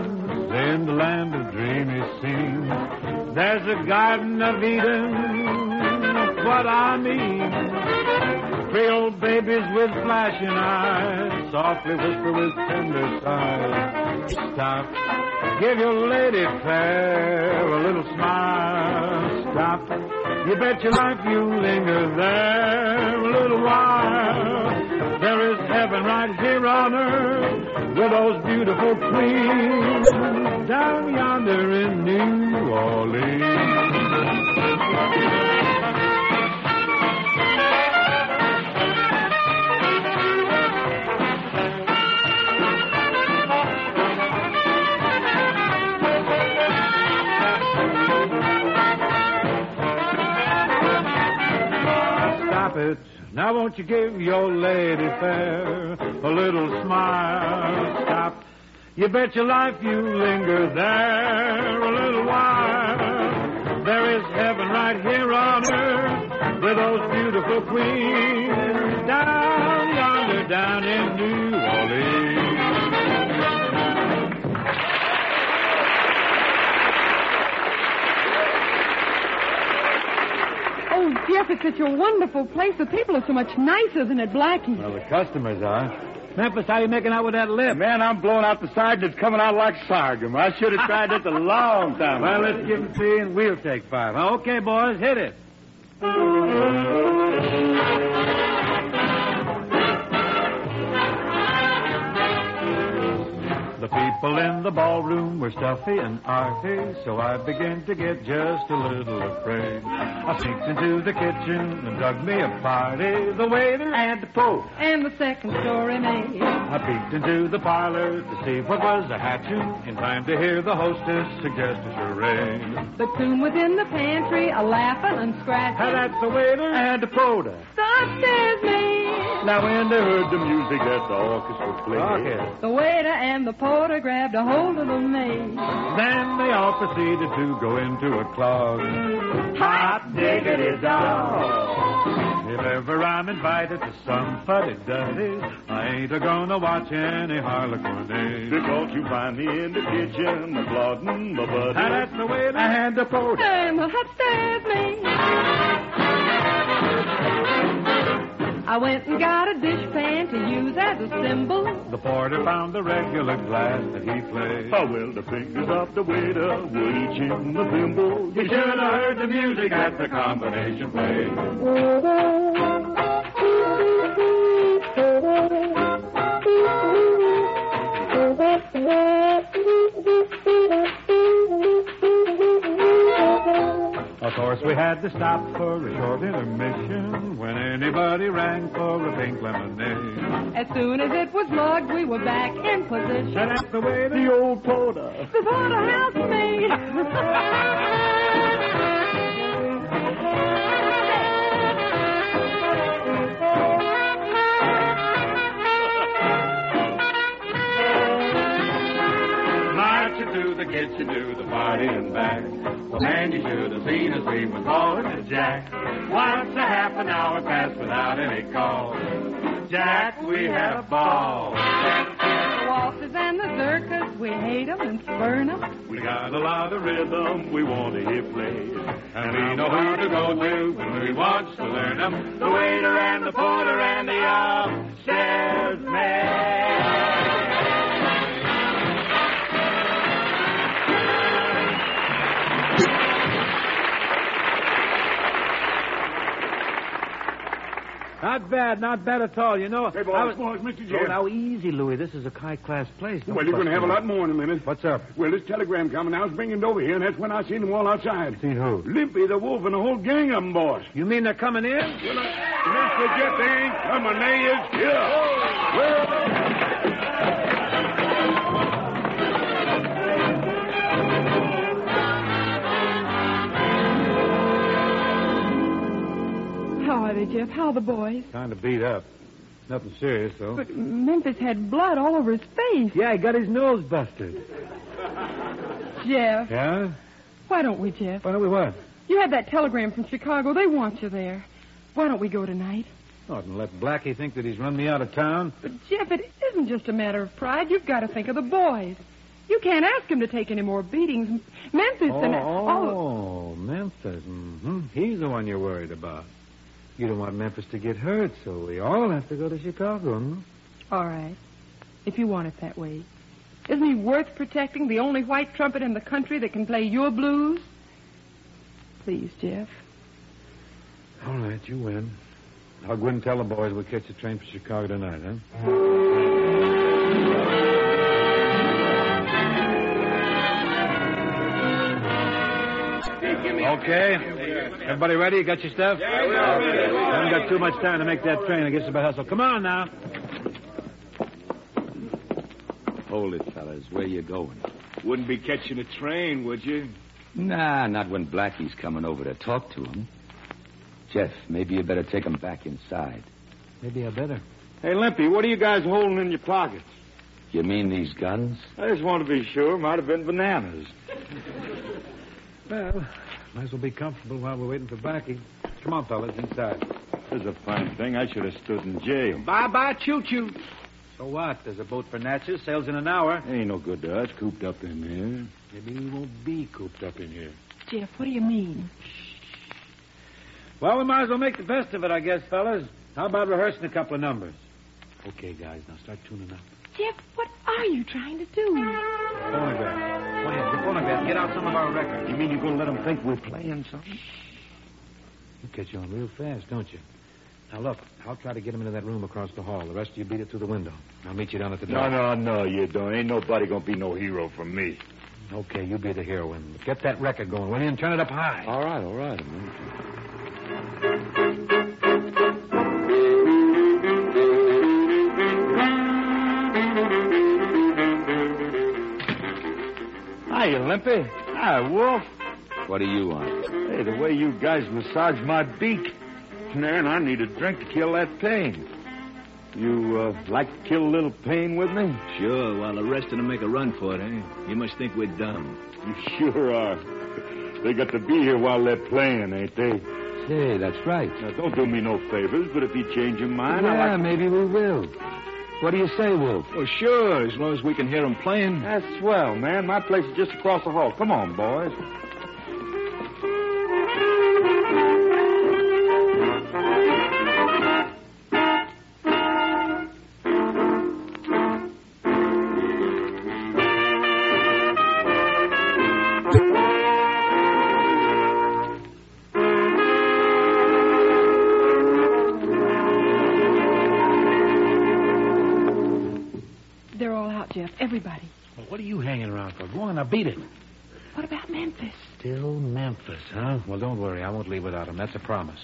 S3: in the land of dreamy scenes, there's a Garden of Eden. What I mean. Creole babies with flashing eyes softly whisper with tender sighs. Stop, give your lady fair a little smile. Stop, you bet your life you'll linger there a little while. There is heaven right here on earth with those beautiful queens down yonder in New Orleans. Now won't you give your lady fair a little smile? Stop. You bet your life you linger there a little while. There is heaven right here on earth with those beautiful queens down yonder, down in New
S8: Jeff, it's such a wonderful place. The people are so much nicer than at Blackie.
S3: Well, the customers are. Memphis, how you making out with that lip?
S10: Man, I'm blowing out the side and it's coming out like sorghum. I should have tried this a (laughs) long time
S3: Well, let's give him three and we'll take five. Okay, boys, hit it. The people in the ballroom were stuffy and arty, so I began to get just a little afraid. I sneaked into the kitchen and dug me a party. The waiter and the po
S8: and the second story maid.
S3: I peeked into the parlor to see what was a hatching in time to hear the hostess suggest a charade.
S8: The tune was in the pantry, a laughing and scratching.
S3: And that's the waiter and the porter.
S8: The upstairs maid.
S3: Now when they heard the music that the orchestra played,
S8: the waiter and the porter grabbed a hold of the maid.
S3: Then they all proceeded to go into a clog.
S8: Hot diggity dog.
S3: If ever I'm invited to some fuddy-duddy, I ain't a-gonna watch any harlequinade.
S5: Because you find me in the kitchen, the plodding, the buddy.
S3: And that's the waiter and the porter.
S8: And the upstairs maid. I went and got a dishpan to use as a cymbal.
S3: The porter found the regular glass that he played.
S5: Oh, well, the fingers of the waiter were each in the thimble.
S3: You should have heard the music at the combination played. Course, we had to stop for a short intermission when anybody rang for a pink lemonade.
S8: As soon as it was lugged, we were back in position.
S3: And that's the way the old porter.
S8: The porterhouse maid.
S3: Marching through the to the party and back. And you should have seen us, we were calling to Jack. Once a half an hour passed without any call. Jack, we had a ball.
S8: The waltzes and the zerkas, we hate 'em and spurn 'em.
S3: We got a lot of rhythm we want to hear played. And we know who to go to when we want to learn them. The waiter and the porter and the upstairs maid.
S12: Not bad, not bad at all. You know,
S6: Hey, boys,
S12: I was...
S6: boys, Mr.
S12: Oh, now easy, Louis. This is a high-class place. Don't
S6: Well, you're going to have a lot more in a minute.
S12: What's up?
S6: Well, this telegram coming. I was bringing it over here, and that's when I seen them all outside.
S12: Seen who?
S6: Limpy, the wolf, and the whole gang of them, boss.
S12: You mean they're coming in?
S6: Well, uh, Mr. Jeff, they ain't coming. They is here.
S8: How are they, Jeff? How are the boys?
S3: Kind of beat up. Nothing serious, though.
S8: But Memphis had blood all over his face.
S12: Yeah, he got his nose busted.
S8: Jeff,
S3: Yeah?
S8: why don't we, Jeff?
S3: Why don't we what?
S8: You had that telegram from Chicago. They want you there. Why don't we go tonight?
S3: Oh, and let Blackie think that he's run me out of town.
S8: But, Jeff, it isn't just a matter of pride. You've got to think of the boys. You can't ask him to take any more beatings. Memphis
S3: Oh,
S8: and
S3: oh, Memphis. hmm He's the one you're worried about. You don't want Memphis to get hurt, so we all have to go to Chicago, hmm?
S8: All right. If you want it that way. Isn't he worth protecting, the only white trumpet in the country that can play your blues? Please, Jeff.
S3: All right, you win. I'll go and tell the boys we'll catch the train for Chicago tonight, huh? Okay. Everybody ready? You got your stuff? Yeah, we are ready. Haven't got too much time to make that train. I guess it's about hustle. Come on now.
S4: Hold it, fellas. Where you going?
S6: Wouldn't be catching a train, would you?
S4: Nah, not when Blackie's coming over to talk to him. Jeff, maybe you better take him back inside.
S3: Maybe I better.
S10: Hey, Limpy, what are you guys holding in your pockets?
S4: You mean these guns?
S10: I just want to be sure. Might have been bananas.
S3: Well, might as well be comfortable while we're waiting for Blackie. Come on, fellas, inside.
S10: This is a fine thing. I should have stood in jail.
S12: Bye-bye, choo-choo.
S3: So what? There's a boat for Natchez. Sails in an hour.
S10: Ain't no good to us cooped up in here.
S3: Maybe we won't be cooped up in here.
S8: Jeff, what do you mean?
S3: Well, we might as well make the best of it, I guess, fellas. How about rehearsing a couple of numbers? Okay, guys, now start tuning up.
S8: Jeff, what are you trying to do?
S3: Phonograph. Oh, yeah, the phonograph. Get out some of our records.
S10: You mean you're going to let them think we're playing something?
S3: You catch on real fast, don't you? Now, look, I'll try to get him into that room across the hall. The rest of you beat it through the window. I'll meet you down at the door.
S10: no, no, no, you don't. Ain't nobody gonna be no hero for me.
S3: Okay, you be the heroine. But get that record going, will you, and turn it up high.
S10: All right, all right. Hiya, Limpy. Hi, Wolf.
S4: What do you want?
S10: Hey, the way you guys massage my beak. Man, I need a drink to kill that pain. You, uh, like to kill a little pain with me?
S7: Sure, while the rest of them make a run for it, eh? You must think we're dumb.
S10: You sure are. They got to be here while they're playing, ain't they?
S3: Say, that's right.
S10: Now, don't do me no favors, but if you change your mind,
S3: yeah,
S10: I like...
S3: maybe we will. What do you say, Wolf?
S7: Well, sure, as long as we can hear them playing.
S10: That's swell, man. My place is just across the hall. Come on, boys.
S3: Won't leave without him. That's a promise.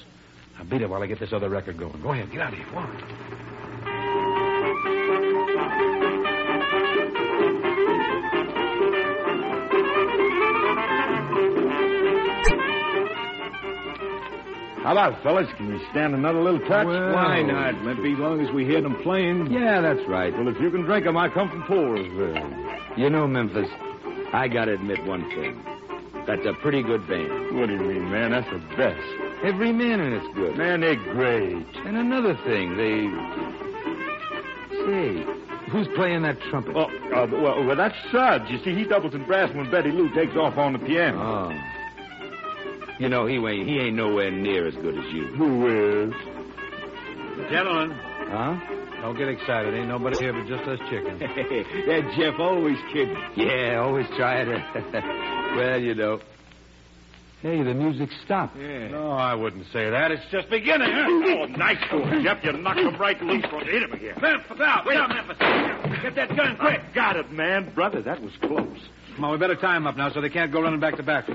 S3: Now beat it while I get this other record going. Go ahead. Get out of here. Go on.
S10: How about it, fellas? Can you stand another little touch?
S7: Why not, Limpy, as long as we hear them playing?
S4: Yeah, that's right.
S10: Well, if you can drink drink 'em, I come from Floresville.
S4: You know, Memphis, I gotta admit one thing. That's a pretty good band.
S10: What do you mean, man? That's the best.
S4: Every man in it's good.
S10: Man, they're great.
S4: And another thing, they. Say, who's playing that trumpet?
S10: Oh, uh, well, well, that's Suds. You see, he doubles in brass when Betty Lou takes off on the piano.
S4: Oh. You know, he ain't, he ain't nowhere near as good as you.
S10: Who is?
S3: Gentlemen,
S4: Huh?
S3: don't get excited. Ain't nobody here but just us chickens. (laughs)
S7: that Jeff always kidding.
S4: Yeah, always try to. (laughs) well, you know. Hey, the music stopped.
S7: Yeah.
S3: No, I wouldn't say that. It's just beginning. (laughs)
S13: Oh, nice one, Jeff. You knocked him right loose from hit him here.
S3: Memphis, out. Wait up, Memphis. Get that gun quick.
S10: Got it, man. Brother, that was close.
S3: Come on, we better tie him up now so they can't go running back to back.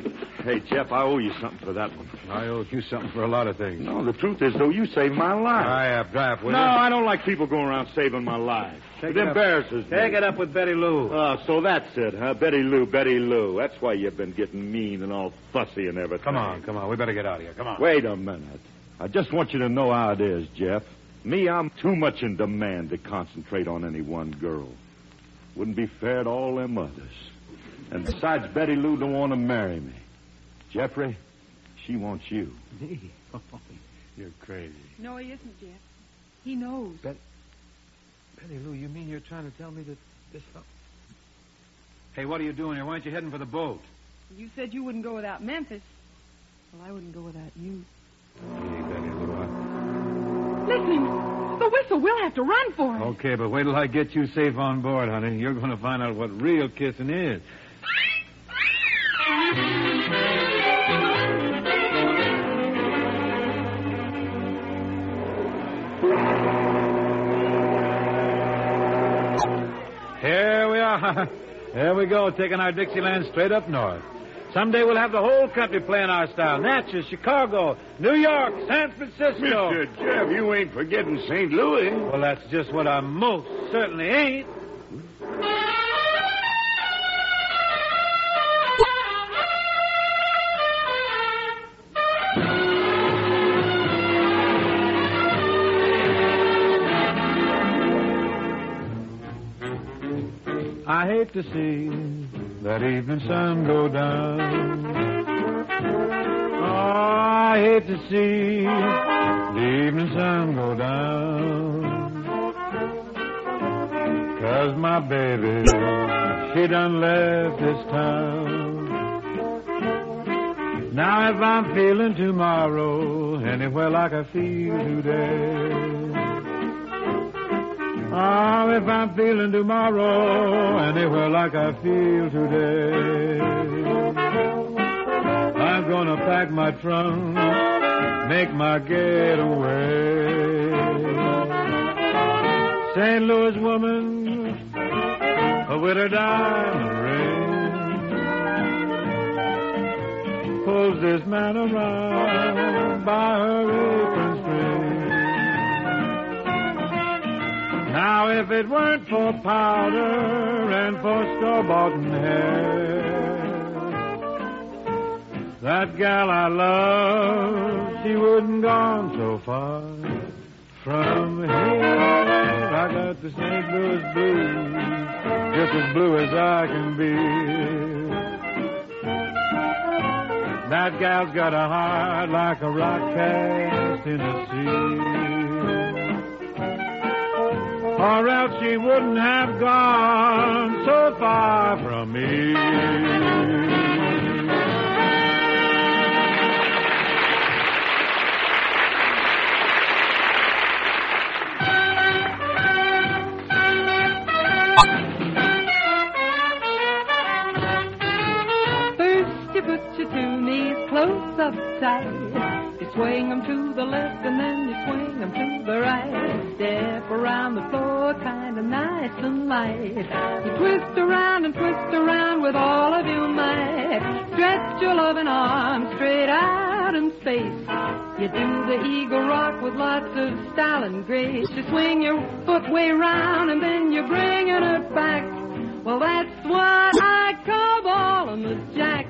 S10: Hey, Jeff, I owe you something for that one.
S3: I owe you something for a lot of things.
S10: No, the truth is, though, you saved my life.
S3: I have dry up, will
S10: no,
S3: you?
S10: I don't like people going around saving my life.
S3: Take
S10: it
S3: it up.
S10: embarrasses me.
S3: Take it up with Betty Lou.
S10: Oh, so that's it, huh? Betty Lou, Betty Lou. That's why you've been getting mean and all fussy and everything.
S3: Come on, come on. We better get out of here. Come on.
S10: Wait a minute. I just want you to know how it is, Jeff. Me, I'm too much in demand to concentrate on any one girl. Wouldn't be fair to all them others. And besides, Betty Lou don't want to marry me. Jeffrey, she wants you. Me? (laughs)
S3: Oh, you're crazy.
S8: No, he isn't, Jeff. He knows.
S3: Betty Lou, you mean you're trying to tell me that this fellow... Hey, what are you doing here? Why aren't you heading for the boat?
S8: You said you wouldn't go without Memphis. Well, I wouldn't go without you.
S3: Hey, Betty Lou, I...
S8: Listen, the whistle. We'll have to run for it.
S3: Okay, but wait till I get you safe on board, honey. You're going to find out what real kissing is. Here we are. (laughs) There we go, taking our Dixieland straight up north. Someday we'll have the whole country playing our style. Natchez, Chicago, New York, San Francisco.
S10: Mr. Jeff, you ain't forgetting St. Louis.
S3: Well, that's just what I most certainly ain't. I hate to see that evening sun go down. Oh, I hate to see the evening sun go down. Cause my baby, she done left this town. Now if I'm feeling tomorrow anywhere like I feel today. Oh, if I'm feeling tomorrow anywhere like I feel today. I'm gonna pack my trunk, make my getaway. St. Louis woman with her diamond ring pulls this man around by her apron Now, if it weren't for powder and for store-bought hair, that gal I love, she wouldn't gone so far from here. I got the St. Louis blues, just as blue as I can be. That gal's got a heart like a rock cast in the sea. Or else she wouldn't have gone so far from me.
S8: First you put your two knees close up tight. Swing 'em to the left and then you swing 'em to the right. Step around the floor kinda nice and light. You twist around and twist around with all of your might. Stretch your loving arms straight out in space. You do the eagle rock with lots of style and grace. You swing your foot way round and then you're bringing it back. Well, that's what I call ballin' the jack.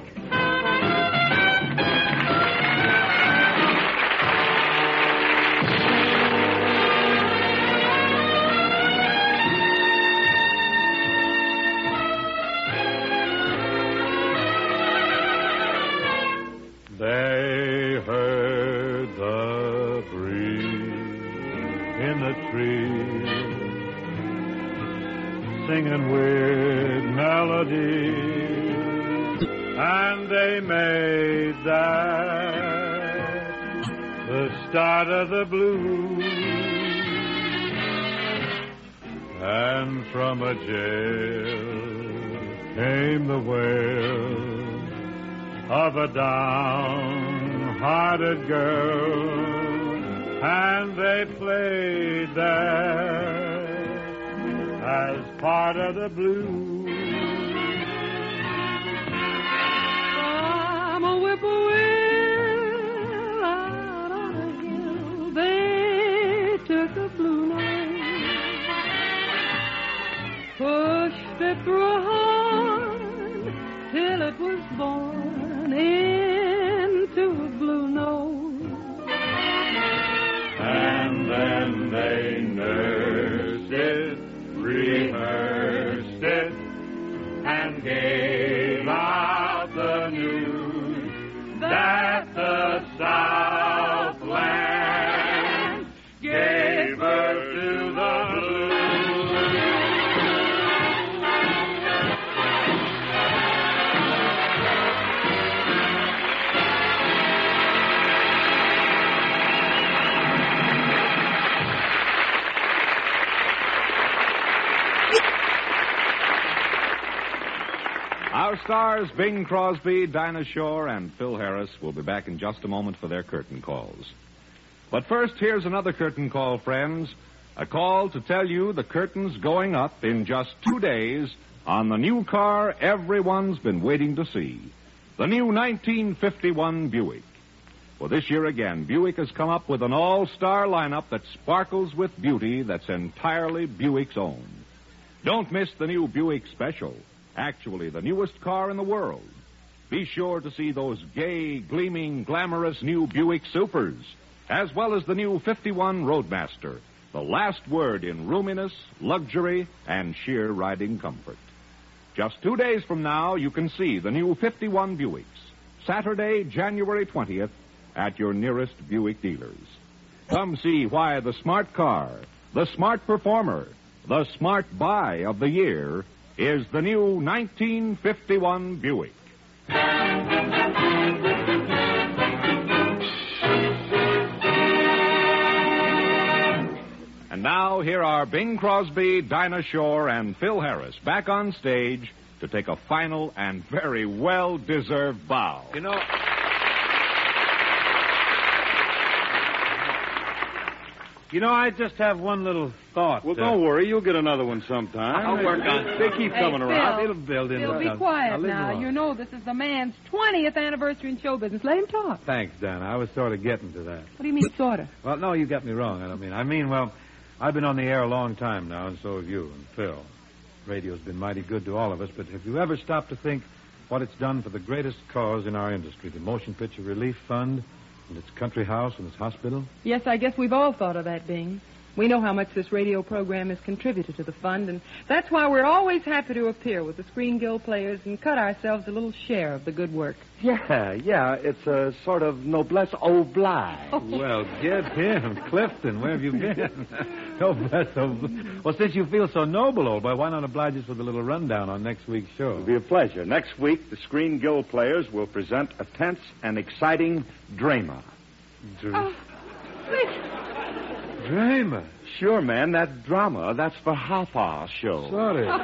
S3: The trees singing with melody, and they made that the start of the blues. And from a jail came the wail of a downhearted girl, and they played there as part of the blues.
S8: I'm a whippoorwill out on a hill. They took a blue note, pushed it through a horn
S2: stars, Bing Crosby, Dinah Shore, and Phil Harris, will be back in just a moment for their curtain calls. But first, here's another curtain call, friends. A call to tell you the curtain's going up in just two days on the new car everyone's been waiting to see the new 1951 Buick. Well, this year again, Buick has come up with an all star lineup that sparkles with beauty that's entirely Buick's own. Don't miss the new Buick Special, actually the newest car in the world. Be sure to see those gay, gleaming, glamorous new Buick Supers, as well as the new 51 Roadmaster, the last word in roominess, luxury, and sheer riding comfort. Just two days from now, you can see the new 51 Buicks, Saturday, January 20th, at your nearest Buick dealers. Come see why the smart car, the smart performer, the smart buy of the year is the new 1951 Buick. And now, here are Bing Crosby, Dinah Shore, and Phil Harris back on stage
S14: to take a final and very well deserved bow.
S3: You know. You know, I just have one little thought.
S15: Well,
S3: uh,
S15: don't worry. You'll get another one sometime.
S3: I'll work on it.
S15: They keep
S8: Hey,
S15: coming around.
S8: Phil,
S3: It'll build in.
S8: Phil,
S3: the
S8: be
S3: town.
S8: quiet
S3: leave it
S8: now. You know this is the man's 20th anniversary in show business. Let him talk.
S3: Thanks, Dan. I was sort of getting to that.
S8: What do you mean, sort of? (laughs)
S3: Well, no, you got me wrong. I don't mean. I mean, well, I've been on the air a long time now, and so have you and Phil. Radio's been mighty good to all of us, but have you ever stopped to think what it's done for the greatest cause in our industry, the Motion Picture Relief Fund, and its country house and its hospital?
S8: Yes, I guess we've all thought of that, Bing. We know how much this radio program has contributed to the fund, and that's why we're always happy to appear with the Screen Guild players and cut ourselves a little share of the good work.
S10: Yeah, yeah. It's a sort of noblesse oblige. (laughs)
S3: Well, get him, Clifton. Where have you been? (laughs) no bless. Oh, well, since you feel so noble, old boy, why not oblige us with a little rundown on next week's show?
S2: It'll be a pleasure. Next week, the Screen Guild players will present a tense and exciting drama.
S8: Oh, please.
S3: Drama.
S2: Sure, man, that drama, that's for half-hour show.
S3: Sorry. (laughs)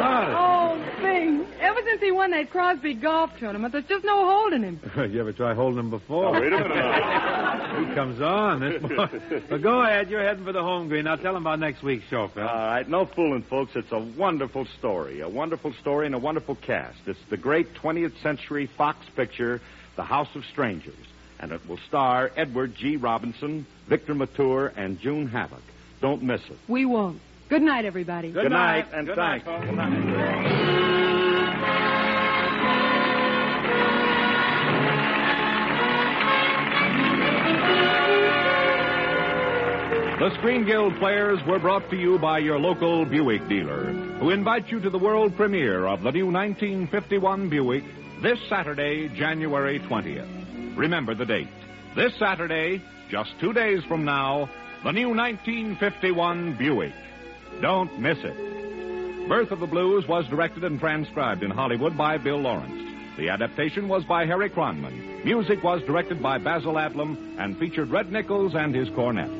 S3: Sorry.
S8: Oh, Bing. Ever since he won that Crosby golf tournament, there's just no holding him. (laughs)
S3: you ever try holding him before?
S2: Oh, wait a minute now. (laughs)
S3: he comes on. This boy. But go ahead. You're heading for the home green. Now tell him about next week's show, Phil.
S2: All right, no fooling, folks. It's a wonderful story. A wonderful story and a wonderful cast. It's the great 20th century Fox picture, The House of Strangers. And it will star Edward G. Robinson, Victor Mature, and June Havoc. Don't miss it.
S8: We won't. Good night, everybody.
S2: Good, night, and
S3: Good
S2: thanks.
S3: night.
S2: Good night. The Screen Guild players were brought to you by your local Buick dealer, who invite you to the world premiere of the new 1951 Buick this Saturday, January 20th. Remember the date. This Saturday, just two days from now, the new 1951 Buick. Don't miss it. Birth of the Blues was directed and transcribed in Hollywood by Bill Lawrence. The adaptation was by Harry Kronman. Music was directed by Basil Adlam and featured Red Nichols and his cornet.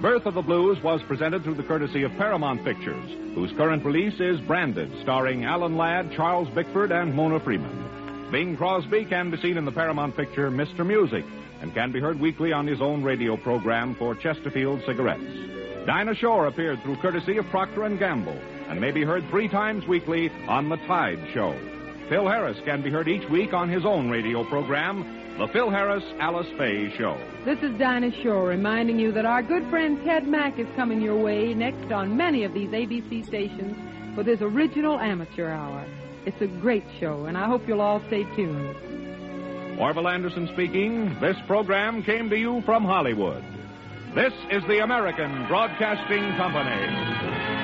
S2: Birth of the Blues was presented through the courtesy of Paramount Pictures, whose current release is Branded, starring Alan Ladd, Charles Bickford, and Mona Freeman. Bing Crosby can be seen in the Paramount picture Mr. Music and can be heard weekly on his own radio program for Chesterfield Cigarettes. Dinah Shore appeared through courtesy of Procter & Gamble and may be heard three times weekly on The Tide Show. Phil Harris can be heard each week on his own radio program, The Phil Harris Alice Faye Show.
S8: This is Dinah Shore reminding you that our good friend Ted Mack is coming your way next on many of these ABC stations for this original amateur hour. It's a great show, and I hope you'll all stay tuned.
S14: Orville Anderson speaking. This program came to you from Hollywood. This is the American Broadcasting Company.